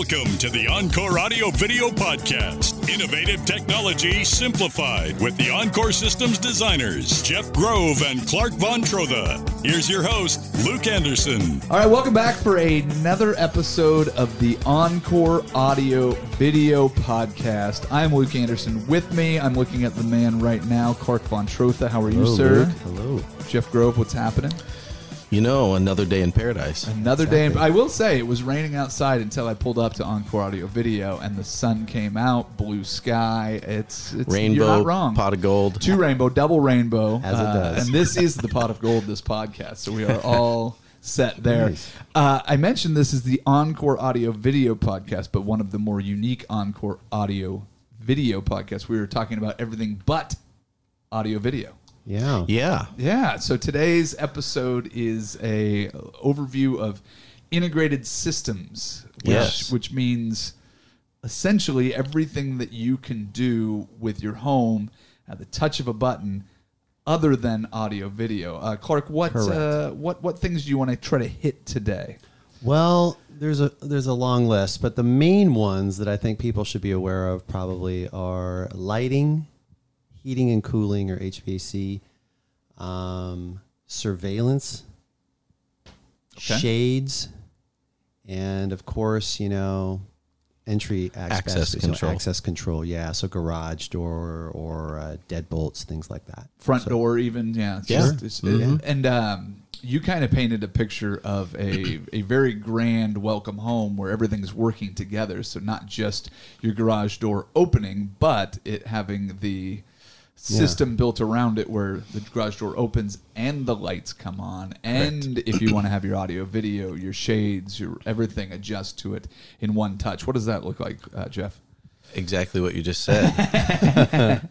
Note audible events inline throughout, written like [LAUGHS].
Welcome to the Encore Audio Video Podcast. Innovative technology simplified with the Encore Systems designers, Jeff Grove and Clark Von Trotha. Here's your host, Luke Anderson. All right, welcome back for another episode of the Encore Audio Video Podcast. I'm Luke Anderson. With me, I'm looking at the man right now, Clark Von Trotha. How are you, Hello, sir? Luke. Hello. Jeff Grove, what's happening? You know, another day in paradise. Another day. In, I will say it was raining outside until I pulled up to Encore Audio Video, and the sun came out, blue sky. It's, it's Rainbow, You're not wrong. pot of gold. Two rainbow, double rainbow. As it Uh, does. And this is the pot of gold, this podcast. So we are [LAUGHS] all set there. Nice. Uh, I mentioned this is the Encore Audio Video Podcast, but one of the more unique Encore Audio Video podcasts. We were talking about everything but audio video. Yeah. Yeah. Yeah. So today's episode is a overview of integrated systems, which, Yes. which means essentially everything that you can do with your home at the touch of a button, other than audio video. Uh, Clark, what uh, what what things do you want to try to hit today? Well, there's a there's a long list, but the main ones that I think people should be aware of probably are lighting, heating and cooling or HVAC, um, surveillance, Okay. shades, and of course, you know, entry access, Access so control. access control. Yeah, so garage door or uh, deadbolts, things like that. front door even yeah it's Yeah. just- it's- and um, you kind of painted a picture of a, a very grand welcome home where everything's working together so not just your garage door opening but it having the system built around it where the garage door opens and the lights come on. And if you want to have your audio video your shades your everything adjust to it in one touch. What does that look like uh, jeff? Exactly what you just said. [LAUGHS]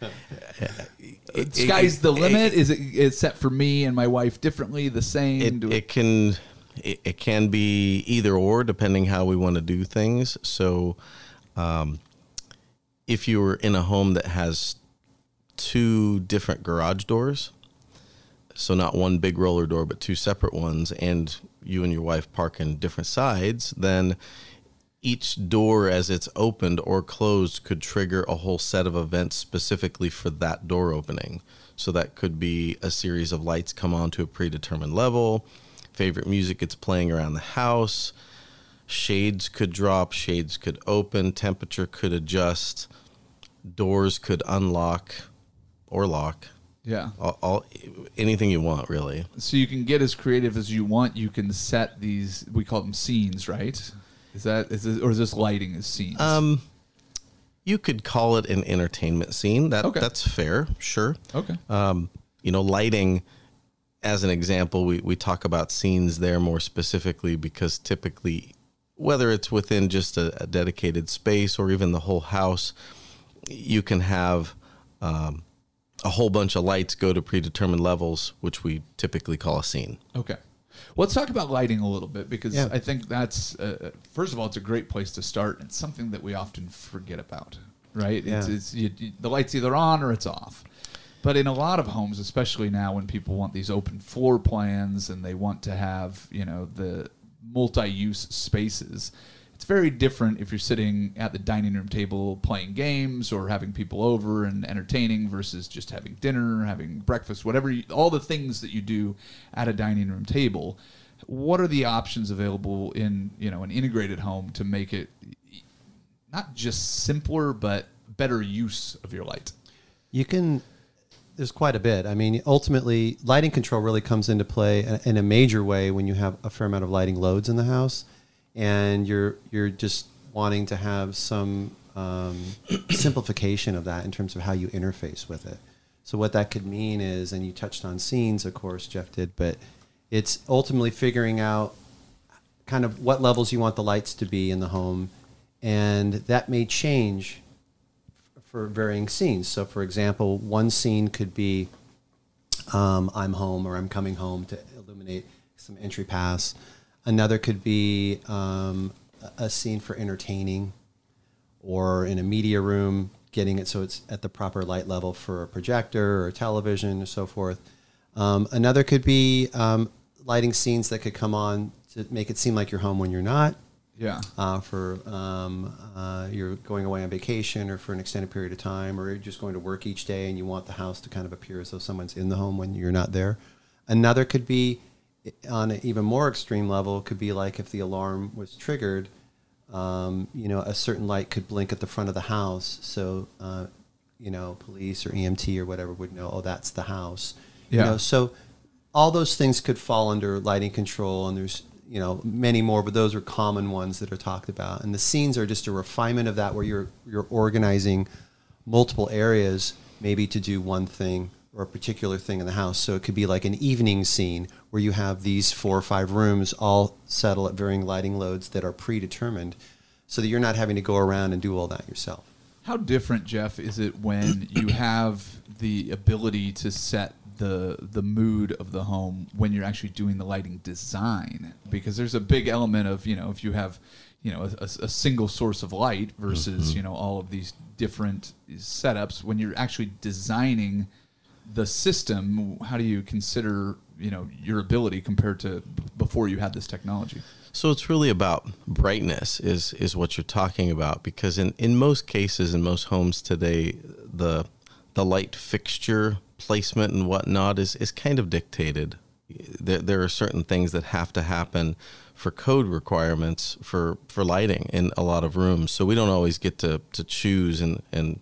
It- sky's it- the it- limit. is it is set for me and my wife differently the same? It, it can it, it can be either or depending how we want to do things. So, um, if you were in a home that has two different garage doors, so not one big roller door but two separate ones, and you and your wife park in different sides, then each door as it's opened or closed could trigger a whole set of events specifically for that door opening. So that could be a series of lights come on to a predetermined level, favorite music gets playing around the house, shades could drop, shades could open, temperature could adjust, doors could unlock or lock. yeah All, all anything you want really. so you can get as creative as you want. You can set these. We call them scenes, right? Is that is this, or is this lighting as scenes? Um, you could call it an entertainment scene. That Okay. that's fair, sure. okay. Um, you know, lighting, as an example, we we talk about scenes there more specifically because typically, whether it's within just a, a dedicated space or even the whole house, you can have. Um, a whole bunch of lights go to predetermined levels, which we typically call a scene. Okay. Let's talk about lighting a little bit because Yeah. I think that's uh, first of all, it's a great place to start. It's something that we often forget about, right? It's, Yeah. it's you, you, the light's either on or it's off. But in a lot of homes, especially now when people want these open floor plans and they want to have you know the multi-use spaces, it's very different if you're sitting at the dining room table playing games or having people over and entertaining versus just having dinner, having breakfast, whatever, you, all the things that you do at a dining room table. What are the options available in you know an integrated home to make it not just simpler but better use of your light? You can. There's quite a bit. I mean, ultimately, lighting control really comes into play in- in a major way when you have a fair amount of lighting loads in the house, and you're you're just wanting to have some um, simplification of that in terms of how you interface with it. So what that could mean is, and you touched on scenes, of course, Jeff did, but it's ultimately figuring out kind of what levels you want the lights to be in the home, and that may change for varying scenes. So, for example, one scene could be um, I'm home or I'm coming home to illuminate some entry paths. Another could be um, a scene for entertaining or in a media room, getting it so it's at the proper light level for a projector or television and so forth. Um, another could be um, lighting scenes that could come on to make it seem like you're home when you're not. Yeah. uh, for um, uh, you're going away on vacation or for an extended period of time, or you're just going to work each day and you want the house to kind of appear as though someone's in the home when you're not there. Another could be on an even more extreme level, could be like if the alarm was triggered, um, you know, a certain light could blink at the front of the house. So, uh, you know, police or EMT or whatever would know, oh, that's the house. Yeah. You know, so all those things could fall under lighting control, and there's you know many more, but those are common ones that are talked about. And the scenes are just a refinement of that, where you're you're organizing multiple areas, maybe to do one thing or a particular thing in the house. So it could be like an evening scene where you have these four or five rooms all settle at varying lighting loads that are predetermined, so that you're not having to go around and do all that yourself. How different, Jeff, is it when you [COUGHS] have the ability to set the the mood of the home when you're actually doing the lighting design? Because there's a big element of you know if you have you know a, a single source of light versus mm-hmm. you know all of these different setups when you're actually designing the system. How do you consider you know your ability compared to before you had this technology? So it's really about brightness is is what you're talking about because in, in most cases in most homes today the the light fixture placement and whatnot is, is kind of dictated. There, there are certain things that have to happen for code requirements for, for lighting in a lot of rooms. So we don't always get to, to choose and, and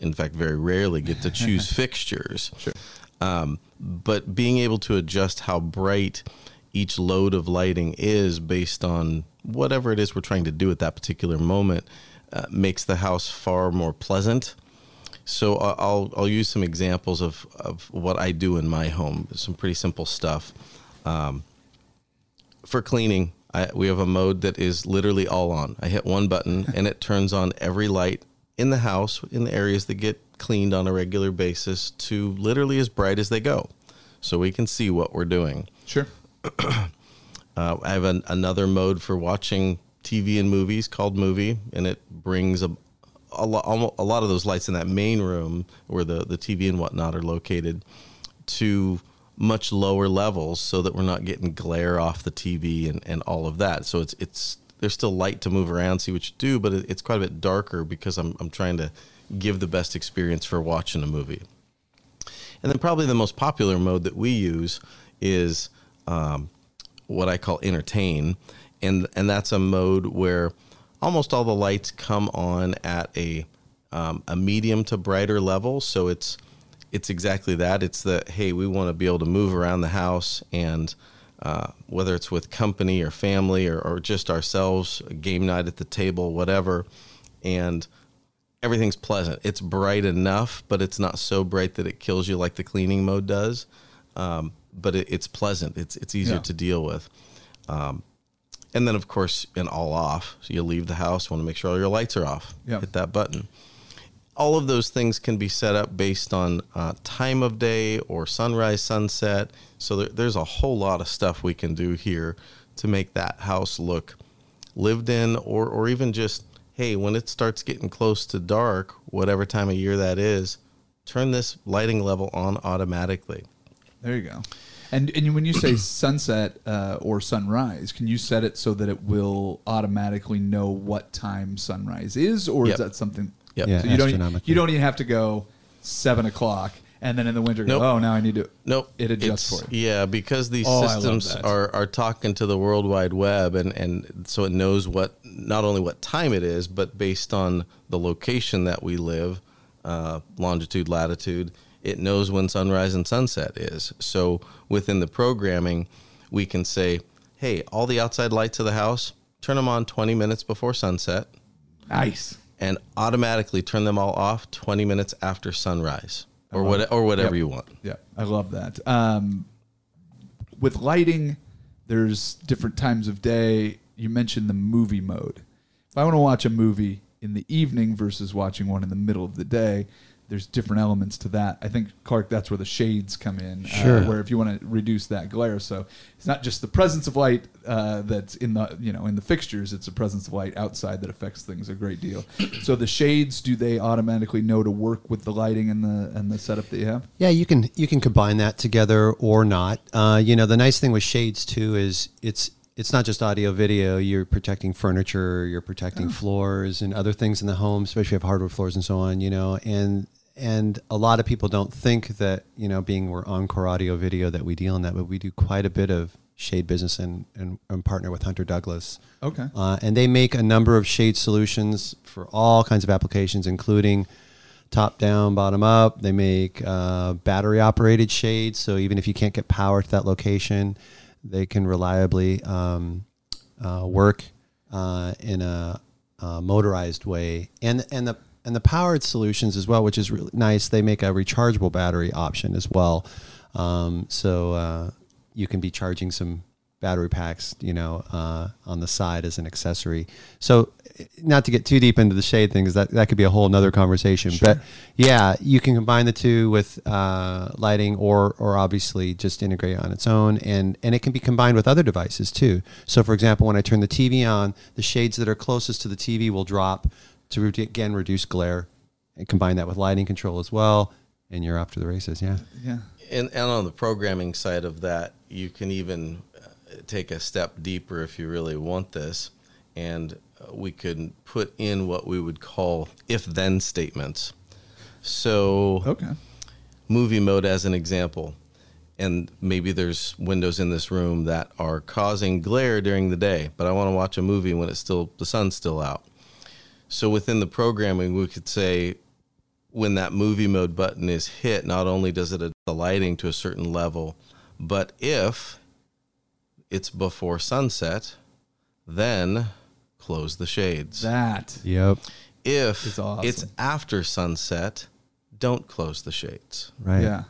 in fact very rarely get to choose [LAUGHS] fixtures. Sure. Um, but being able to adjust how bright each load of lighting is based on whatever it is we're trying to do at that particular moment uh, makes the house far more pleasant. So I- I'll I'll use some examples of, of what I do in my home. Some pretty simple stuff. Um, for cleaning, I, we have a mode that is literally all on. I hit one button [LAUGHS] and it turns on every light in the house in the areas that get cleaned on a regular basis to literally as bright as they go, so we can see what we're doing. Sure. [CLEARS THROAT] Uh, I have an, another mode for watching TV and movies called Movie, and it brings a a, lo- a lot of those lights in that main room where the, the TV and whatnot are located to much lower levels so that we're not getting glare off the TV and, and all of that. So it's it's there's still light to move around, see what you do, but it, it's quite a bit darker because I'm I'm trying to give the best experience for watching a movie. And then probably the most popular mode that we use is um, what I call entertain, and and that's a mode where almost all the lights come on at a um, a medium to brighter level. So it's it's exactly that. It's that hey, we want to be able to move around the house and. Uh, whether it's with company or family or, or just ourselves, a game night at the table, whatever, and everything's pleasant. It's bright enough, but it's not so bright that it kills you like the cleaning mode does. Um, but it, it's pleasant. It's it's easier Yeah. to deal with. Um, and then of course, in all off, so you leave the house, want to make sure all your lights are off. Yeah. Hit that button. All of those things can be set up based on uh, time of day or sunrise, sunset. So there, there's a whole lot of stuff we can do here to make that house look lived in, or or even just hey, when it starts getting close to dark, whatever time of year that is, turn this lighting level on automatically. There you go. And and when you say [CLEARS THROAT] sunset uh, or sunrise, can you set it so that it will automatically know what time sunrise is, or Yep. is that something? Yep. Yeah, So you don't you don't even have to go seven o'clock, and then in the winter go, Nope. oh, now I need to. Nope. It adjusts It's- for you. Yeah, because these Oh, systems are, are talking to the World Wide Web and, and so it knows what not only what time it is, but based on the location that we live, uh, longitude, latitude, it knows when sunrise and sunset is. So within the programming, we can say, hey, all the outside lights of the house, turn them on 20 minutes before sunset Nice. And automatically turn them all off 20 minutes after sunrise or what or whatever Yep. you want. Yeah, I love that. Um, with lighting, there's different times of day. You mentioned the movie mode. If I want to watch a movie in the evening versus watching one in the middle of the day, there's different elements to that. I think Clark, that's where the shades come in. Sure. Uh, where if you want to reduce that glare, so it's not just the presence of light uh, that's in the you know in the fixtures. It's the presence of light outside that affects things a great deal. So the shades, do they automatically know to work with the lighting and the and the setup that you have? Yeah, you can you can combine that together or not. Uh, you know, the nice thing with shades too is it's it's not just audio video. You're protecting furniture. You're protecting Oh. floors and other things in the home, especially if you have hardwood floors and so on. You know, and and a lot of people don't think that you know, being we're Encore Audio Video that we deal in that, but we do quite a bit of shade business and and, and partner with Hunter Douglas. Okay. Uh, and they make a number of shade solutions for all kinds of applications, including top down, bottom up. They make uh, battery operated shades. So even if you can't get power to that location, they can reliably um, uh, work uh, in a, uh motorized way. And, and the and the powered solutions as well, which is really nice. They make a rechargeable battery option as well, um, so uh, you can be charging some battery packs, you know, uh, on the side as an accessory. So, not to get too deep into the shade thing, because that, that could be a whole nother conversation. But yeah, you can combine the two with uh, lighting, or or obviously just integrate on its own, and and it can be combined with other devices too. So, for example, when I turn the TV on, the shades that are closest to the TV will drop to re- again reduce glare, and combine that with lighting control as well, and you're off to the races. Yeah. Yeah. And, and on the programming side of that, you can even uh, take a step deeper if you really want this. And uh, we could put in what we would call if then statements. So, Okay. movie mode as an example. And maybe there's windows in this room that are causing glare during the day, but I want to watch a movie when it's still the sun's still out. So within the programming, we could say when that movie mode button is hit, not only does it adjust the lighting to a certain level, but if it's before sunset, then close the shades. That. Yep. if is awesome. it's after sunset, don't close the shades. Right. Yeah.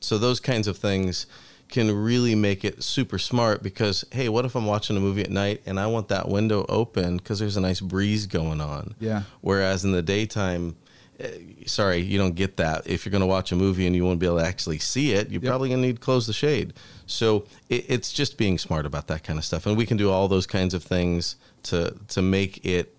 So those kinds of things can really make it super smart because hey, what if I'm watching a movie at night and I want that window open because there's a nice breeze going on. Yeah. Whereas in the daytime, eh, sorry, you don't get that. If you're going to watch a movie and you won't be able to actually see it, you're Yep. probably going to need to close the shade. So it, it's just being smart about that kind of stuff, and we can do all those kinds of things to to make it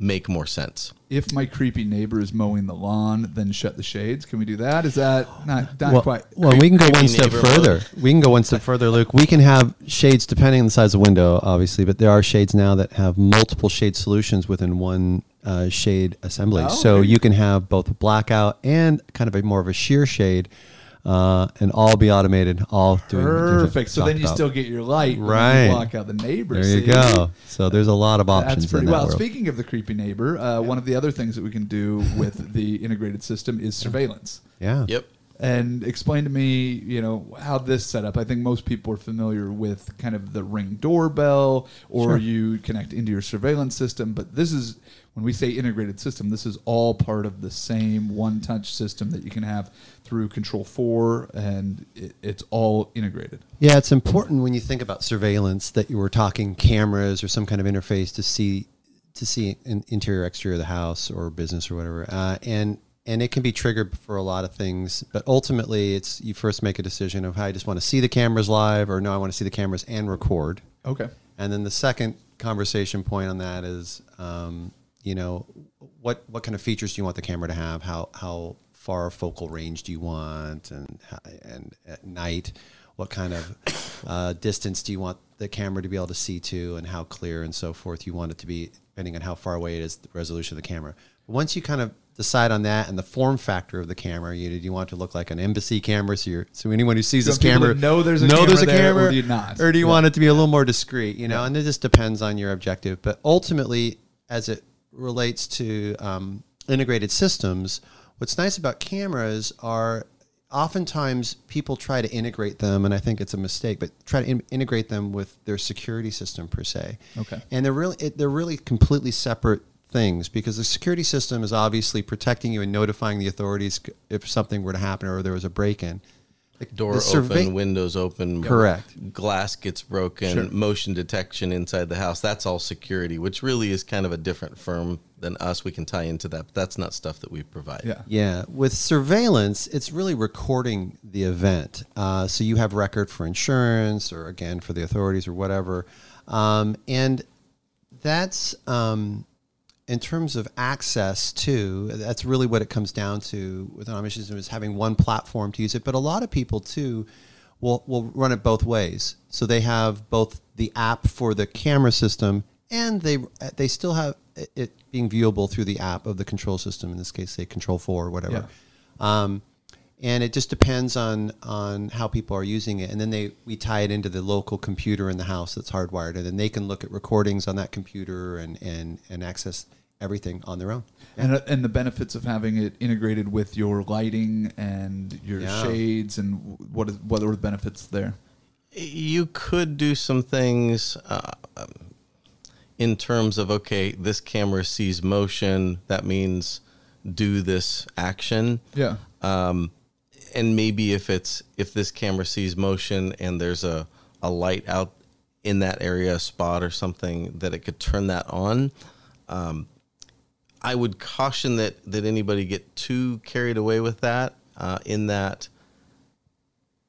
make more sense. If my creepy neighbor is mowing the lawn, then shut the shades. Can we do that? Is that not, not well, quite? well, we can go one step further. mode. We can go one step further, Luke. We can have shades depending on the size of the window, obviously, but there are shades now that have multiple shade solutions within one uh, shade assembly. Oh, so okay. you can have both a blackout and kind of a more of a sheer shade, uh, and all be automated. All doing what you just Perfect. So then you about. still get your light, when Right. You block out the neighbor. There you see? go. So there's a lot of options. That's pretty in that well. world. Speaking of the creepy neighbor, uh, one of the other things that we can do with the integrated system is surveillance. Yeah. Yep. And explain to me, you know, how this set up. I think most people are familiar with kind of the ring doorbell, or Sure. you connect into your surveillance system. But this is when we say integrated system. This is all part of the same one-touch system that you can have through Control Four, and it, it's all integrated. Yeah, it's important when you think about surveillance that you were talking cameras or some kind of interface to see to see in, interior exterior of the house or business or whatever, uh, and and it can be triggered for a lot of things. But ultimately, it's you first make a decision of how I just want to see the cameras live, or no, I want to see the cameras and record. Okay. And then the second conversation point on that is, um, you know, what what kind of features do you want the camera to have? How how far focal range do you want? And and at night, what kind of uh, distance do you want the camera to be able to see to, and how clear and so forth you want it to be, depending on how far away it is, the resolution of the camera. Once you kind of decide on that and the form factor of the camera, you do you want it to look like an embassy camera, so you're so anyone who sees you this camera know there's a know camera there's a there, or camera, do you not? or do you Yeah. want it to be a little more discreet, you know, and it just depends on your objective. But ultimately, as it relates to um, integrated systems, what's nice about cameras are oftentimes people try to integrate them, and I think it's a mistake, but try to in- integrate them with their security system per se. Okay. And they're really it, they're really completely separate things because the security system is obviously protecting you and notifying the authorities if something were to happen or there was a break-in. The- Door survey- open, windows open. Correct. Glass gets broken. Sure. Motion detection inside the house. That's all security, which really is kind of a different firm than us. We can tie into that, but that's not stuff that we provide. Yeah. Yeah, with surveillance, it's really recording the event. Uh, so you have record for insurance, or again for the authorities, or whatever. Um, and that's um, in terms of access to. That's really what it comes down to with system is having one platform to use it. But a lot of people too will will run it both ways. So they have both the app for the camera system, and they they still have it- being viewable through the app of the control system. In this case, say Control Four or whatever. Um, and it just depends on on how people are using it and then they we tie it into the local computer in the house that's hardwired and then they can look at recordings on that computer and and and access everything on their own And, uh, and the benefits of having it integrated with your lighting and your Yeah. shades and what is what are the benefits there? you could do some things uh, um, in terms of okay this camera sees motion that means do this action Yeah. and maybe if it's if this camera sees motion and there's a, a light out in that area a spot or something that it could turn that on um, i would caution that that anybody get too carried away with that uh, in that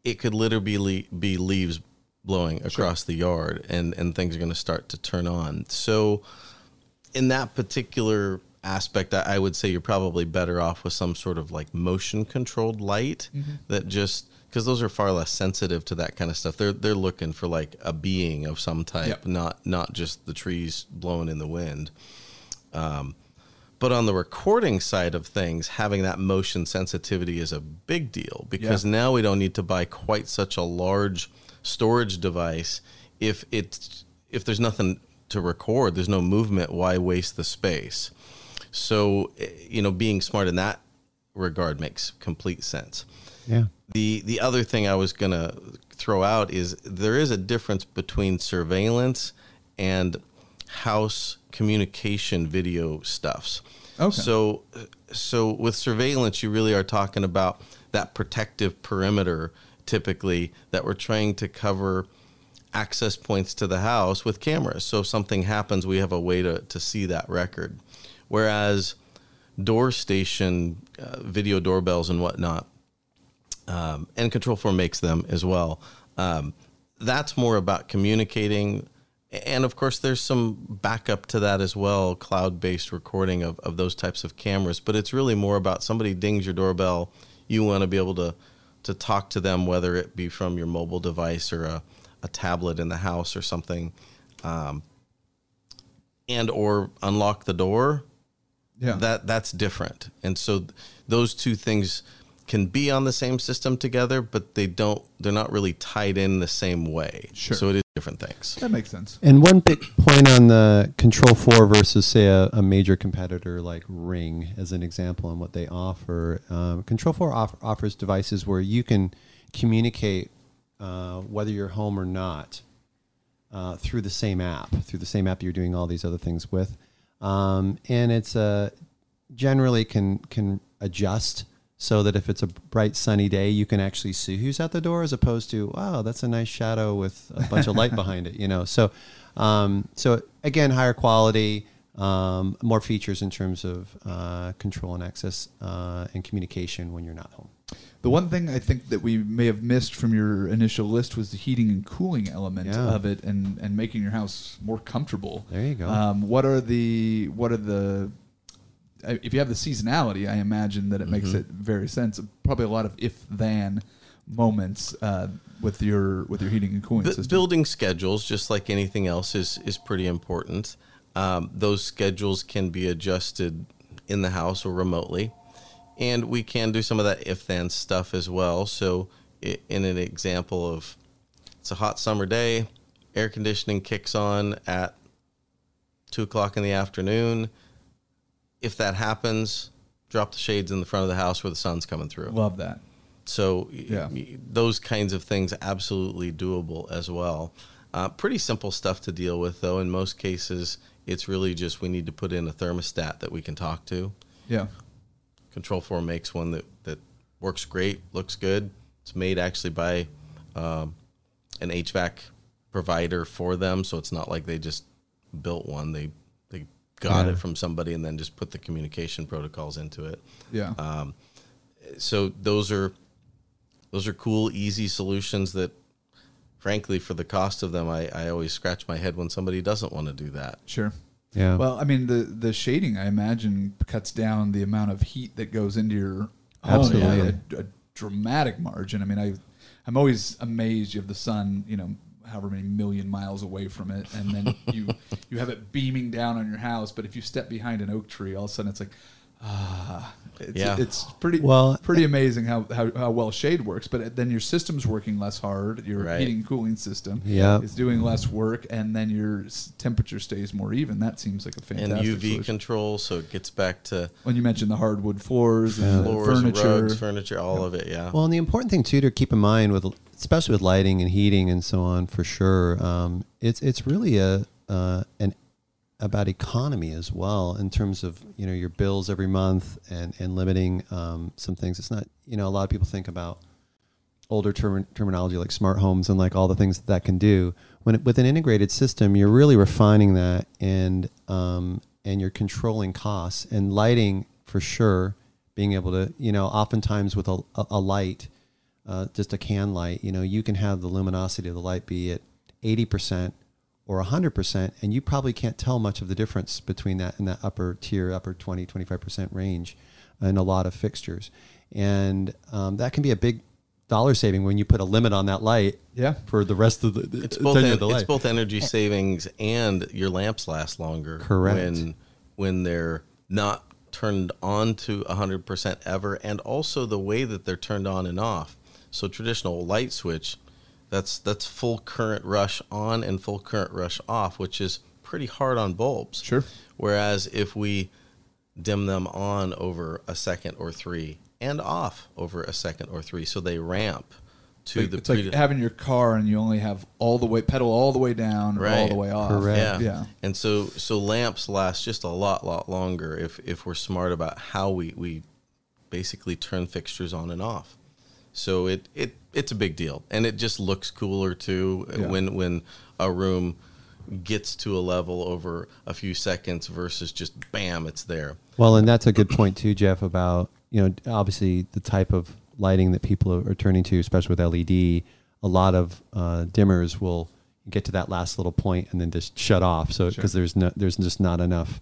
it could literally be leaves blowing across the yard and and things are going to start to turn on so in that particular aspect, I, I would say you're probably better off with some sort of like motion controlled light that just because those are far less sensitive to that kind of stuff. They're they're looking for like a being of some type, Yep. not not just the trees blowing in the wind. Um, but on the recording side of things, having that motion sensitivity is a big deal because Yeah. now we don't need to buy quite such a large storage device if it's if there's nothing to record, there's no movement, why waste the space? So, eh, you know, being smart in that regard makes complete sense. yeah The the other thing I was gonna throw out is there is a difference between surveillance and house communication video stuffs. Okay. So so with surveillance, you really are talking about that protective perimeter typically that we're trying to cover access points to the house with cameras. So if something happens, we have a way to, to see that record. Whereas door station uh, video doorbells and whatnot, um, and Control 4 makes them as well. Um, that's more about communicating. And of course, there's some backup to that as well, cloud based recording of, of those types of cameras. But it's really more about somebody dings your doorbell. You want to be able to, to talk to them, whether it be from your mobile device or a, a tablet in the house or something, um, and or unlock the door Yeah. that that's different and so th- those two things can be on the same system together but they don't they're not really tied in the same way Sure. so it is different things that makes sense. and one big point on the control 4 versus say a, a major competitor like ring as an example on what they offer um, control 4 off- offers devices where you can communicate uh, whether you're home or not uh, through the same app, through the same app you're doing all these other things with, um, and it's uh, generally can can adjust so that if it's a bright sunny day, you can actually see who's at the door, as opposed to wow, that's a nice shadow with a bunch of light behind it. You know, so um, so again, higher quality. Um, more features in terms of uh, control and access uh, and communication when you're not home. The one thing I think that we may have missed from your initial list was the heating and cooling element Yeah. of it, and, and making your house more comfortable. There you go. Um, what are the what are the if you have the seasonality, I imagine that it makes Mm-hmm. it very sense. Probably a lot of if then moments uh, with your with your heating and cooling system. building schedules just like anything else is is pretty important um, those schedules can be adjusted in the house or remotely and we can do some of that if then stuff as well so i- in an example of it's a hot summer day air conditioning kicks on at two o'clock in the afternoon if that happens drop the shades in the front of the house where the sun's coming through Love that. so Yeah. those kinds of things absolutely doable as well. Uh, pretty simple stuff to deal with though. In most cases, it's really just we need to put in a thermostat that we can talk to. Yeah. Control 4 makes one that, that works great, looks good. It's made actually by um, an HVAC provider for them, so it's not like they just built one. They got Yeah. it from somebody and then just put the communication protocols into it Yeah. Uh, so those are those are cool easy solutions that frankly for the cost of them I, I always scratch my head when somebody doesn't want to do that sure. Yeah. Well, I mean, the the shading, I imagine, cuts down the amount of heat that goes into your home Absolutely. by a, a dramatic margin. I mean, I I'm always amazed. You have the sun, you know, however many million miles away from it, and then [LAUGHS] you you have it beaming down on your house. But if you step behind an oak tree, all of a sudden it's like, ah, it's, Yeah. it's pretty Well, pretty amazing how, how, how well shade works. But then your system's working less hard. Your Right. heating and cooling system Yeah. is doing less work, and then your temperature stays more even. That seems like a fantastic and UV solution. control, so it gets back to when you mentioned the hardwood floors and the floors, furniture. rugs, furniture, all of it. Yeah. Well, and the important thing too to keep in mind with, especially with lighting and heating and so on, for sure, um, it's it's really a uh, an about economy as well in terms of you know your bills every month and and limiting um, some things. It's not you know a lot of people think about older term, terminology like smart homes and like all the things that that can do. When it, with an integrated system, you're really refining that and um, and you're controlling costs and lighting for sure. Being able to you know oftentimes with a, a light, uh, just a can light, you know you can have the luminosity of the light be at eighty percent or 100% and you probably can't tell much of the difference between that and that upper tier upper 20 25% range in a lot of fixtures and um, that can be a big dollar saving when you put a limit on that light Yeah. for the rest of the, the it's both en- of the it's both energy savings and your lamps last longer. Correct. When when they're not turned on to 100% ever and also the way that they're turned on and off. So traditional light switch that's that's full current rush on and full current rush off, which is pretty hard on bulbs. Sure. Whereas if we dim them on over a second or three and off over a second or three, so they ramp to Like- the it's like having your car and you only have all the way pedal all the way down or all Right. the way off. Correct. Yeah. Yeah. And so so lamps last just a lot lot longer if if we're smart about how we we basically turn fixtures on and off. So it it it's a big deal and it just looks cooler too Yeah. when when a room gets to a level over a few seconds versus just bam it's there. Well, and that's a good point too, Jeff. About you know, obviously the type of lighting that people are, turning to, especially with LED. A lot of uh, dimmers will get to that last little point and then just shut off. So because there's no, there's just not enough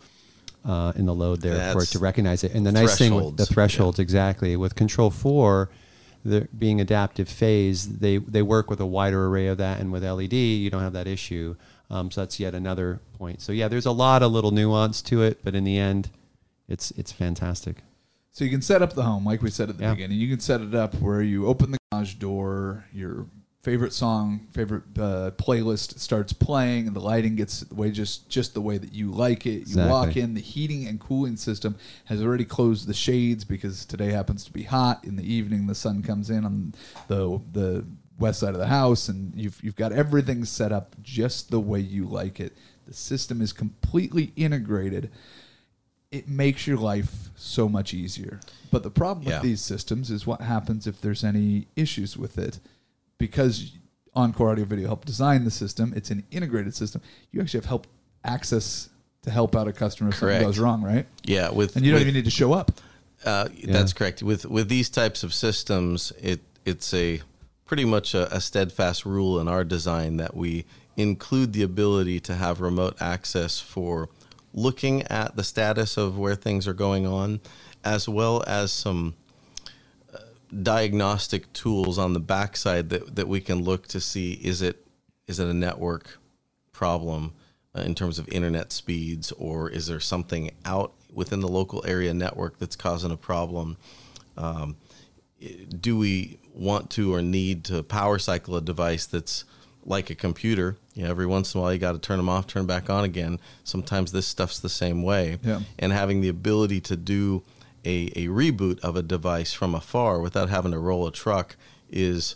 uh, in the load there for it to recognize it. And the nice thing with the thresholds, thresholds, exactly with Control Four, the being adaptive phase, they they work with a wider array of that, and with LED, you don't have that issue. Um, so that's yet another point. So yeah, there's a lot of little nuance to it, but in the end, it's it's fantastic. So you can set up the home, like we said at the Yeah. beginning. You can set it up where you open the garage door, your favorite song, favorite uh, playlist starts playing, and the lighting gets the way just just the way that you like it. You walk in, the heating and cooling system has already closed the shades because today happens to be hot. In the evening, the sun comes in on the the west side of the house, and you've you've got everything set up just the way you like it. The system is completely integrated it makes your life so much easier. But the problem Yeah. with these systems is what happens if there's any issues with it. Because Encore Audio Video helped design the system, it's an integrated system. You actually have help access to help out a customer if Correct. something goes wrong, right? Yeah, with And you don't with- even need to show up. Uh, That's correct. With with these types of systems, it it's a pretty much a, a steadfast rule in our design that we include the ability to have remote access for looking at the status of where things are going on, as well as some diagnostic tools on the backside that, that we can look to see is it is it a network problem uh, in terms of internet speeds or is there something out within the local area network that's causing a problem? Um, do we want to or need to power cycle a device that's like a computer? You know, every once in a while you got to turn them off turn back on again. Sometimes this stuff's the same way. Yeah. and having the ability to do a, a reboot of a device from afar without having to roll a truck is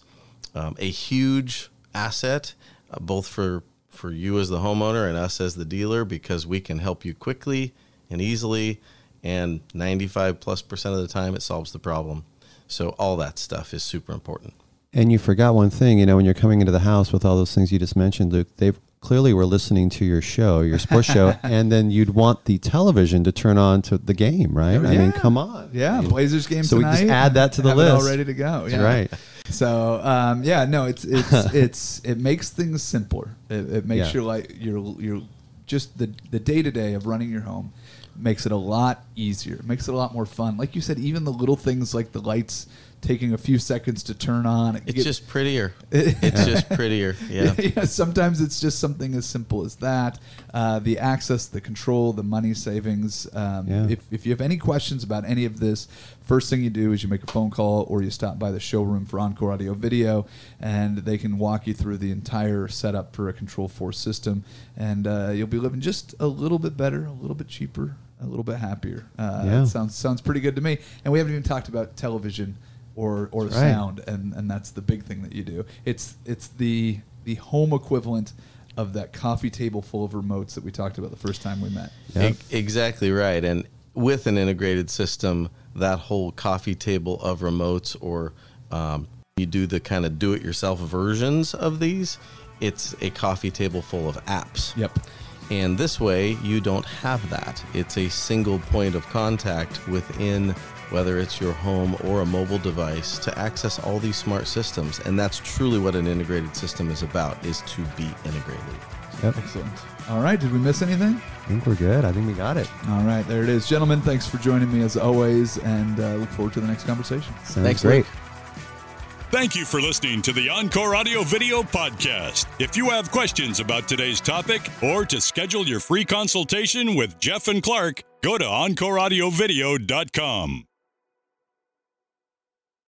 um, a huge asset, uh, both for for you as the homeowner and us as the dealer, because we can help you quickly and easily, and 95 plus percent of the time it solves the problem. So all that stuff is super important. And you forgot one thing, you know, when you're coming into the house with all those things you just mentioned, Luke, they clearly were listening to your show, your sports show, [LAUGHS] and then you'd want the television to turn on to the game, right? I mean, come on. Yeah, I mean, Blazers game so we tonight. just add that to the it all list. ready to go. That's yeah. right. So um, yeah, no, it's it's [LAUGHS] it's it makes things simpler. It, it makes Yeah. your life your your just the the day to day of running your home makes it a lot easier. It makes it a lot more fun. Like you said, even the little things like the lights taking a few seconds to turn on. It's get- just prettier. [LAUGHS] it's just prettier. Yeah. [LAUGHS] yeah, sometimes it's just something as simple as that. Uh, the access, the control, the money savings. Um, Yeah. if, if you have any questions about any of this, first thing you do is you make a phone call or you stop by the showroom for Encore Audio Video, and they can walk you through the entire setup for a Control 4 system, and uh, you'll be living just a little bit better, a little bit cheaper, a little bit happier. Uh, Yeah. that sounds sounds pretty good to me. And we haven't even talked about television or or right. sound, and and that's the big thing that you do. It's it's the the home equivalent of that coffee table full of remotes that we talked about the first time we met. Yep. E- exactly right. And with an integrated system, that whole coffee table of remotes, or um, you do the kind of do it yourself versions of these, it's a coffee table full of apps. Yep. And this way, you don't have that. It's a single point of contact within whether it's your home or a mobile device to access all these smart systems. And that's truly what an integrated system is about, is to be integrated. Yep. Excellent. All right. Did we miss anything? I think we're good. I think we got it. All right. There it is, gentlemen. Thanks for joining me as always, and uh, look forward to the next conversation. Sounds Thanks, great. Luke. Thank you for listening to the Encore Audio Video Podcast. If you have questions about today's topic or to schedule your free consultation with Jeff and Clark, go to EncoreAudioVideo.com.